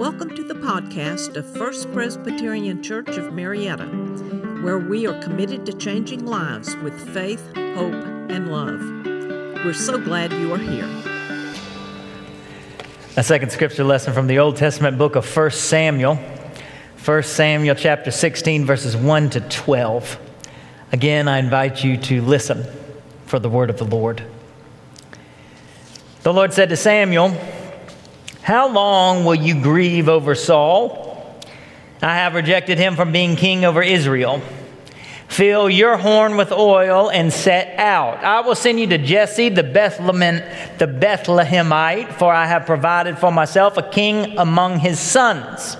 Welcome to the podcast of First Presbyterian Church of Marietta, where we are committed to changing lives with faith, hope, and love. We're so glad you are here. A second scripture lesson from the Old Testament book of 1 Samuel. 1 Samuel chapter 16, verses 1 to 12. Again, I invite you to listen for the word of the Lord. The Lord said to Samuel, how long will you grieve over Saul? I have rejected him from being king over Israel. Fill your horn with oil and set out. I will send you to Jesse the Bethlehem, the Bethlehemite, for I have provided for myself a king among his sons.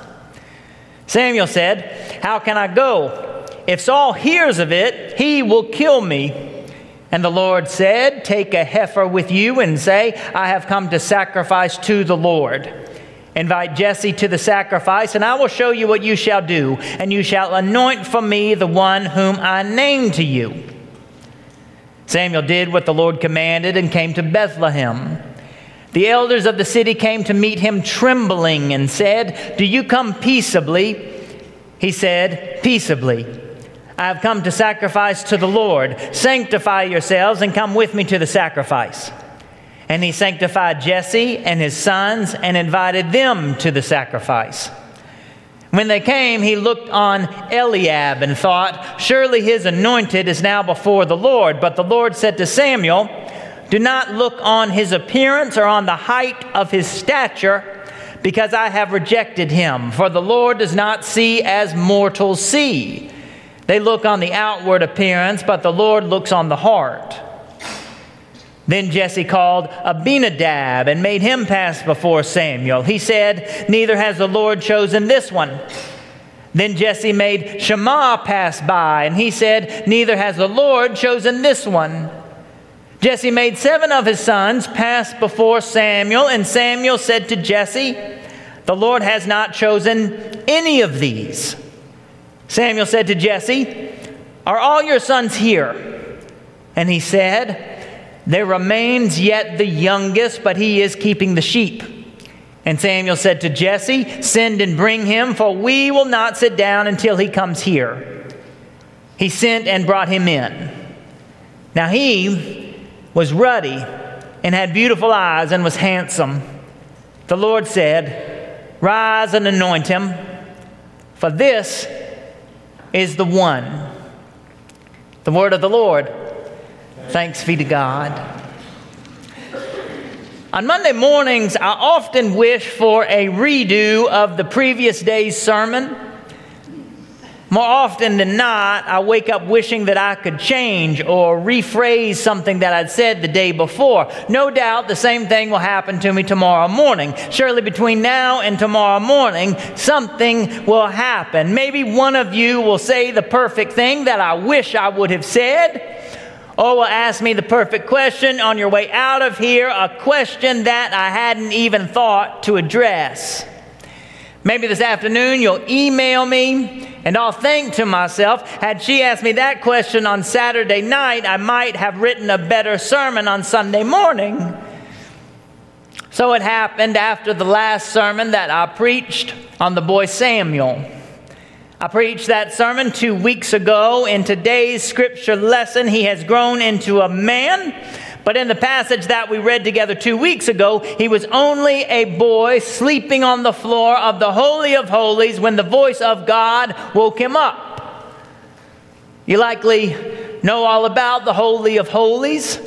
Samuel said, How can I go? If Saul hears of it, he will kill me. And the Lord said, Take a heifer with you and say, I have come to sacrifice to the Lord. Invite Jesse to the sacrifice, and I will show you what you shall do, and you shall anoint for me the one whom I name to you. Samuel did what the Lord commanded and came to Bethlehem. The elders of the city came to meet him trembling and said, Do you come peaceably? He said, Peaceably. I have come to sacrifice to the Lord. Sanctify yourselves and come with me to the sacrifice. And he sanctified Jesse and his sons and invited them to the sacrifice. When they came, he looked on Eliab and thought, Surely his anointed is now before the Lord. But the Lord said to Samuel, Do not look on his appearance or on the height of his stature, because I have rejected him. For the Lord does not see as mortals see. They look on the outward appearance, but the Lord looks on the heart. Then Jesse called Abinadab and made him pass before Samuel. He said, Neither has the Lord chosen this one. Then Jesse made Shammah pass by, and he said, Neither has the Lord chosen this one. Jesse made seven of his sons pass before Samuel, and Samuel said to Jesse, The Lord has not chosen any of these. Samuel said to Jesse, Are all your sons here? And he said, There remains yet the youngest, but he is keeping the sheep. And Samuel said to Jesse, Send and bring him, for we will not sit down until he comes here. He sent and brought him in. Now he was ruddy and had beautiful eyes and was handsome. The Lord said, Rise and anoint him, for this is the one. The word of the Lord. Thanks be to God. On Monday mornings, I often wish for a redo of the previous day's sermon. More often than not, I wake up wishing that I could change or rephrase something that I'd said the day before. No doubt the same thing will happen to me tomorrow morning. Surely between now and tomorrow morning, something will happen. Maybe one of you will say the perfect thing that I wish I would have said. Or will ask me the perfect question on your way out of here, a question that I hadn't even thought to address. Maybe this afternoon you'll email me and I'll think to myself, had she asked me that question on Saturday night, I might have written a better sermon on Sunday morning. So it happened after the last sermon that I preached on the boy Samuel. I preached that sermon two weeks ago. In today's scripture lesson, he has grown into a man but in the passage that we read together two weeks ago, he was only a boy sleeping on the floor of the Holy of Holies when the voice of God woke him up. You likely know all about the Holy of Holies.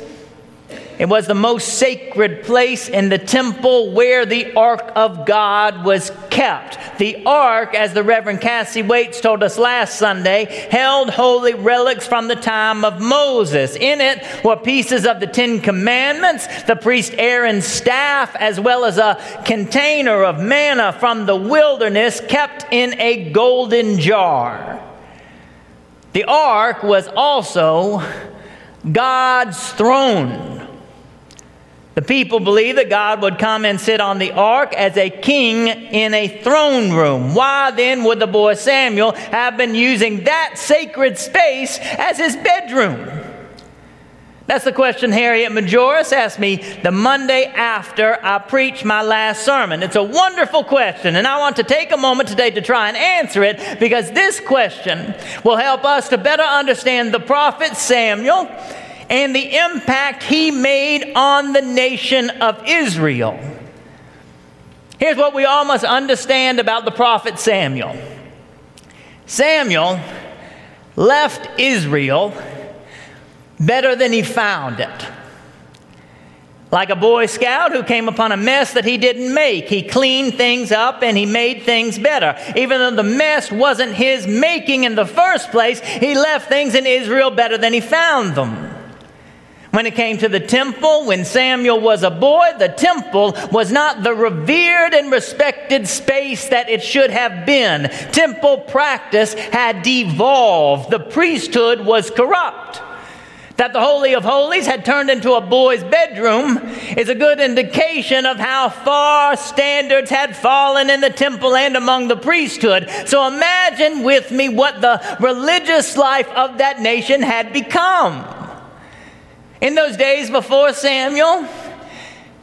It was the most sacred place in the temple where the Ark of God was kept. The Ark, as the Reverend Cassie Waits told us last Sunday, held holy relics from the time of Moses. In it were pieces of the Ten Commandments, the priest Aaron's staff, as well as a container of manna from the wilderness kept in a golden jar. The Ark was also God's throne. The people believed that God would come and sit on the ark as a king in a throne room. Why then would the boy Samuel have been using that sacred space as his bedroom? That's the question Harriet Majoris asked me the Monday after I preached my last sermon. It's a wonderful question, and I want to take a moment today to try and answer it because this question will help us to better understand the prophet Samuel and the impact he made on the nation of Israel. Here's what we all must understand about the prophet Samuel Samuel left Israel better than he found it. Like a Boy Scout who came upon a mess that he didn't make. He cleaned things up and he made things better. Even though the mess wasn't his making in the first place, he left things in Israel better than he found them. When it came to the temple, when Samuel was a boy, the temple was not the revered and respected space that it should have been. Temple practice had devolved, the priesthood was corrupt. That the Holy of Holies had turned into a boy's bedroom is a good indication of how far standards had fallen in the temple and among the priesthood. So imagine with me what the religious life of that nation had become. In those days before Samuel,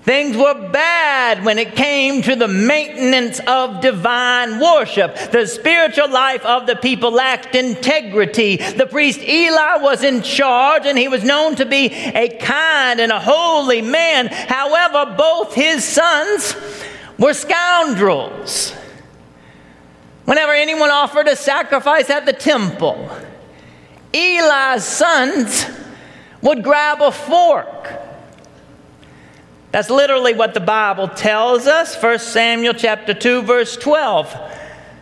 Things were bad when it came to the maintenance of divine worship. The spiritual life of the people lacked integrity. The priest Eli was in charge and he was known to be a kind and a holy man. However, both his sons were scoundrels. Whenever anyone offered a sacrifice at the temple, Eli's sons would grab a fork that's literally what the Bible tells us. 1 Samuel chapter 2 verse 12.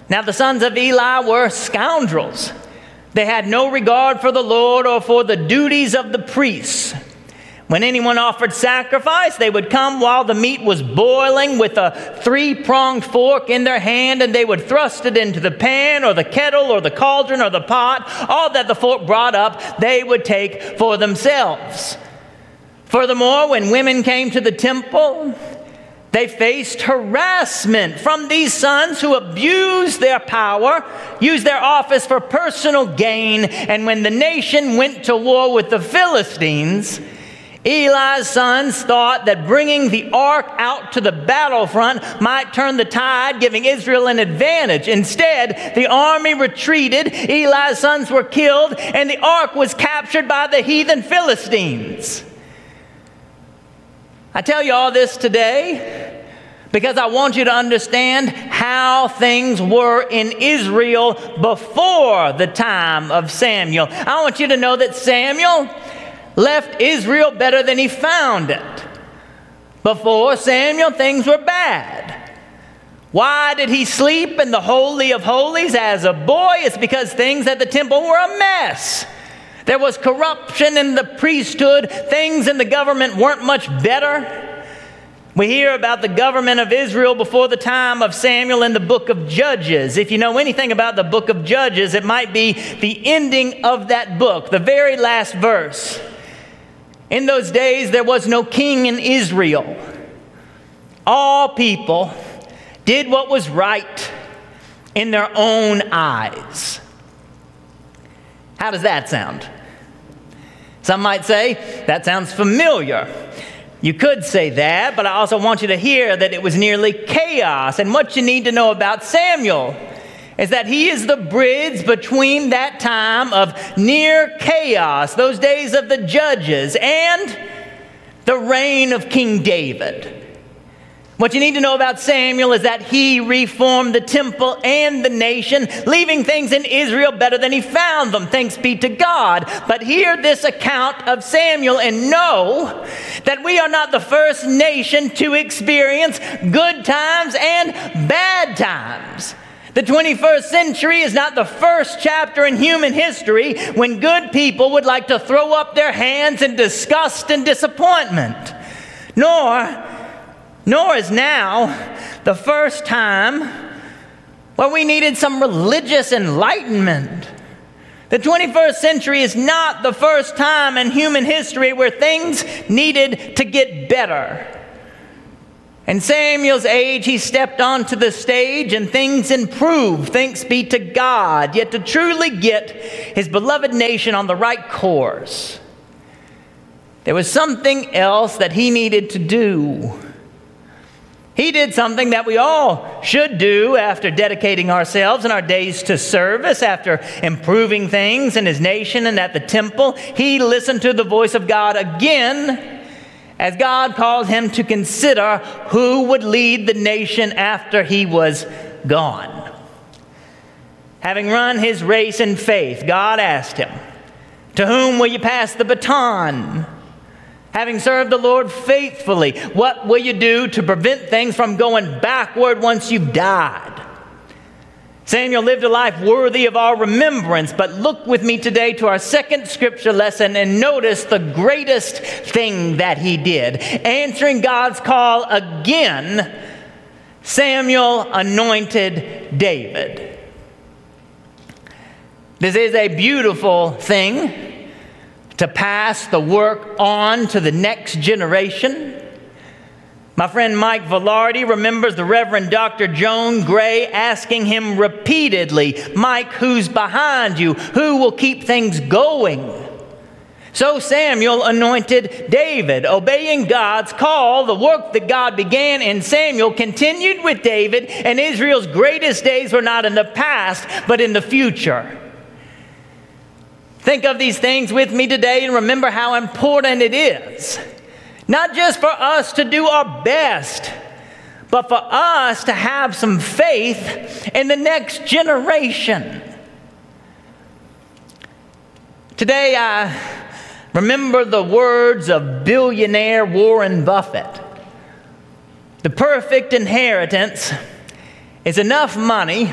Now the sons of Eli were scoundrels. They had no regard for the Lord or for the duties of the priests. When anyone offered sacrifice, they would come while the meat was boiling with a three pronged fork in their hand, and they would thrust it into the pan or the kettle or the cauldron or the pot. All that the fork brought up, they would take for themselves. Furthermore, when women came to the temple, they faced harassment from these sons who abused their power, used their office for personal gain, and when the nation went to war with the Philistines, Eli's sons thought that bringing the ark out to the battlefront might turn the tide, giving Israel an advantage. Instead, the army retreated, Eli's sons were killed, and the ark was captured by the heathen Philistines. I tell you all this today because I want you to understand how things were in Israel before the time of Samuel. I want you to know that Samuel left Israel better than he found it. Before Samuel, things were bad. Why did he sleep in the Holy of Holies as a boy? It's because things at the temple were a mess. There was corruption in the priesthood. Things in the government weren't much better. We hear about the government of Israel before the time of Samuel in the book of Judges. If you know anything about the book of Judges, it might be the ending of that book, the very last verse. In those days, there was no king in Israel. All people did what was right in their own eyes. How does that sound? Some might say, that sounds familiar. You could say that, but I also want you to hear that it was nearly chaos. And what you need to know about Samuel is that he is the bridge between that time of near chaos, those days of the judges, and the reign of King David. What you need to know about Samuel is that he reformed the temple and the nation, leaving things in Israel better than he found them. Thanks be to God. But hear this account of Samuel and know that we are not the first nation to experience good times and bad times. The 21st century is not the first chapter in human history when good people would like to throw up their hands in disgust and disappointment. Nor nor is now the first time where we needed some religious enlightenment. The 21st century is not the first time in human history where things needed to get better. In Samuel's age, he stepped onto the stage and things improved, thanks be to God. Yet to truly get his beloved nation on the right course, there was something else that he needed to do. He did something that we all should do after dedicating ourselves and our days to service, after improving things in his nation and at the temple. He listened to the voice of God again as God called him to consider who would lead the nation after he was gone. Having run his race in faith, God asked him, To whom will you pass the baton? Having served the Lord faithfully, what will you do to prevent things from going backward once you've died? Samuel lived a life worthy of our remembrance, but look with me today to our second scripture lesson and notice the greatest thing that he did. Answering God's call again, Samuel anointed David. This is a beautiful thing to pass the work on to the next generation. My friend Mike Velarde remembers the Reverend Dr. Joan Gray asking him repeatedly, Mike, who's behind you? Who will keep things going? So Samuel anointed David. Obeying God's call, the work that God began in Samuel continued with David, and Israel's greatest days were not in the past, but in the future. Think of these things with me today and remember how important it is. Not just for us to do our best, but for us to have some faith in the next generation. Today, I remember the words of billionaire Warren Buffett The perfect inheritance is enough money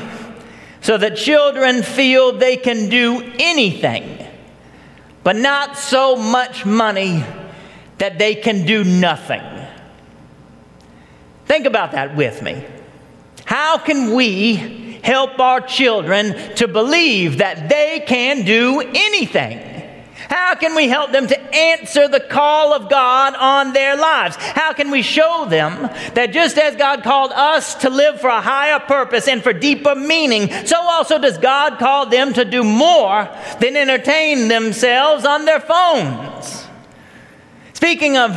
so that children feel they can do anything, but not so much money that they can do nothing. Think about that with me. How can we help our children to believe that they can do anything? How can we help them to answer the call of God on their lives? How can we show them that just as God called us to live for a higher purpose and for deeper meaning, so also does God call them to do more than entertain themselves on their phones? Speaking of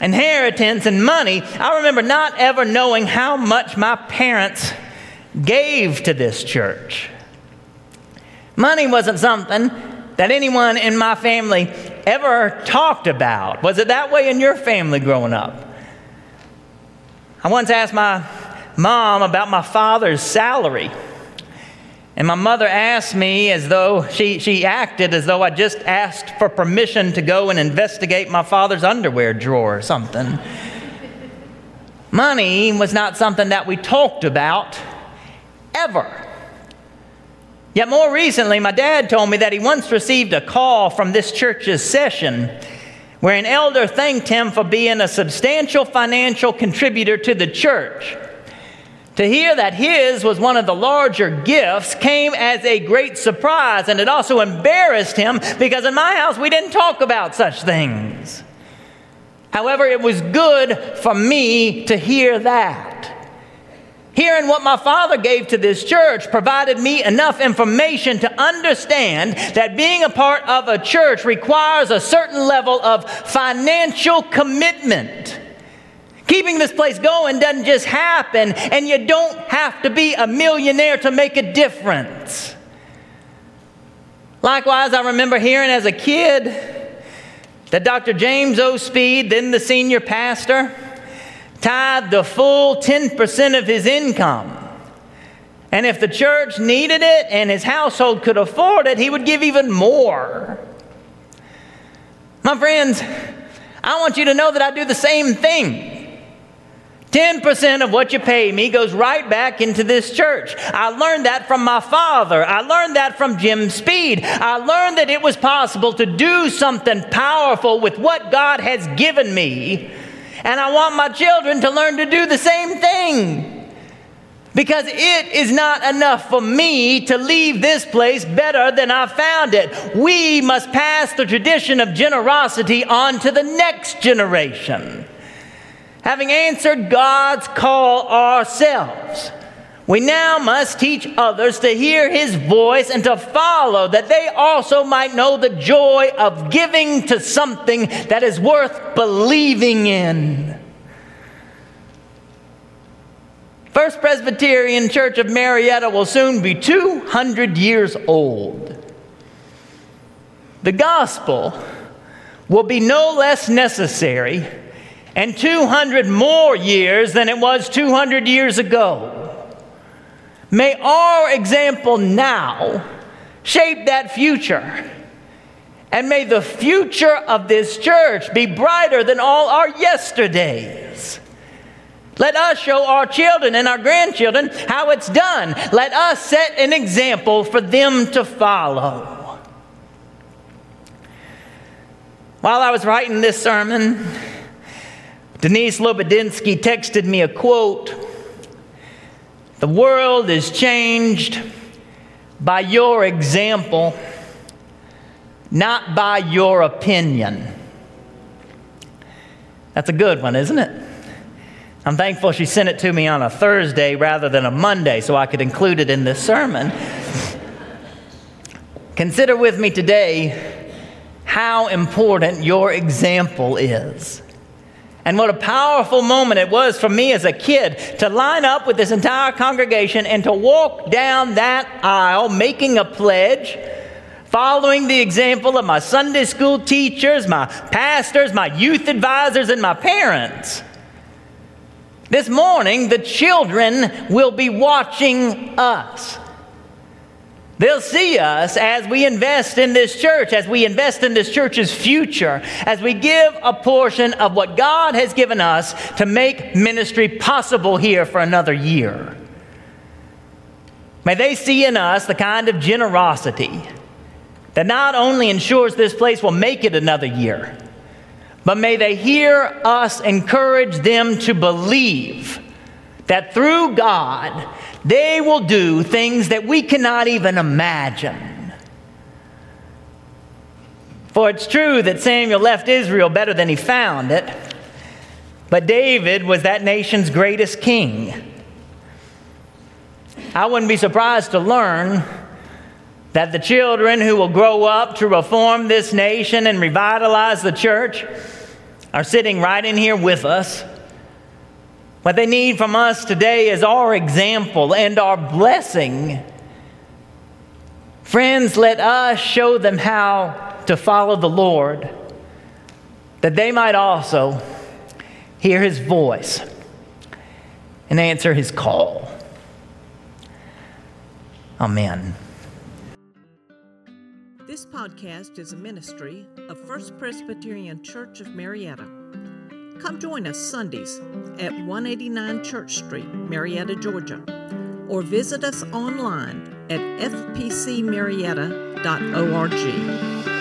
inheritance and money, I remember not ever knowing how much my parents gave to this church. Money wasn't something that anyone in my family ever talked about. Was it that way in your family growing up? I once asked my mom about my father's salary. And my mother asked me as though she, she acted as though I just asked for permission to go and investigate my father's underwear drawer or something. Money was not something that we talked about ever. Yet more recently, my dad told me that he once received a call from this church's session where an elder thanked him for being a substantial financial contributor to the church. To hear that his was one of the larger gifts came as a great surprise, and it also embarrassed him because in my house we didn't talk about such things. However, it was good for me to hear that. Hearing what my father gave to this church provided me enough information to understand that being a part of a church requires a certain level of financial commitment. Keeping this place going doesn't just happen, and you don't have to be a millionaire to make a difference. Likewise, I remember hearing as a kid that Dr. James O. Speed, then the senior pastor, tithed the full 10% of his income. And if the church needed it and his household could afford it, he would give even more. My friends, I want you to know that I do the same thing. 10% of what you pay me goes right back into this church. I learned that from my father. I learned that from Jim Speed. I learned that it was possible to do something powerful with what God has given me and I want my children to learn to do the same thing. Because it is not enough for me to leave this place better than I found it. We must pass the tradition of generosity on to the next generation. Having answered God's call ourselves, We now must teach others to hear his voice and to follow, that they also might know the joy of giving to something that is worth believing in. First Presbyterian Church of Marietta will soon be 200 years old. The gospel will be no less necessary and 200 more years than it was 200 years ago. May our example now shape that future. And may the future of this church be brighter than all our yesterdays. Let us show our children and our grandchildren how it's done. Let us set an example for them to follow. While I was writing this sermon, Denise Lobodinsky texted me a quote The world is changed by your example, not by your opinion. That's a good one, isn't it? I'm thankful she sent it to me on a Thursday rather than a Monday so I could include it in this sermon. Consider with me today how important your example is. And what a powerful moment it was for me as a kid to line up with this entire congregation and to walk down that aisle making a pledge, following the example of my Sunday school teachers, my pastors, my youth advisors, and my parents. This morning, the children will be watching us. They'll see us as we invest in this church, as we invest in this church's future, as we give a portion of what God has given us to make ministry possible here for another year. May they see in us the kind of generosity that not only ensures this place will make it another year, but may they hear us encourage them to believe that through God, they will do things that we cannot even imagine. For it's true that Samuel left Israel better than he found it, but David was that nation's greatest king. I wouldn't be surprised to learn that the children who will grow up to reform this nation and revitalize the church are sitting right in here with us. What they need from us today is our example and our blessing. Friends, let us show them how to follow the Lord, that they might also hear his voice and answer his call. Amen. This podcast is a ministry of First Presbyterian Church of Marietta. Come join us Sundays at 189 Church Street, Marietta, Georgia, or visit us online at fpcmarietta.org.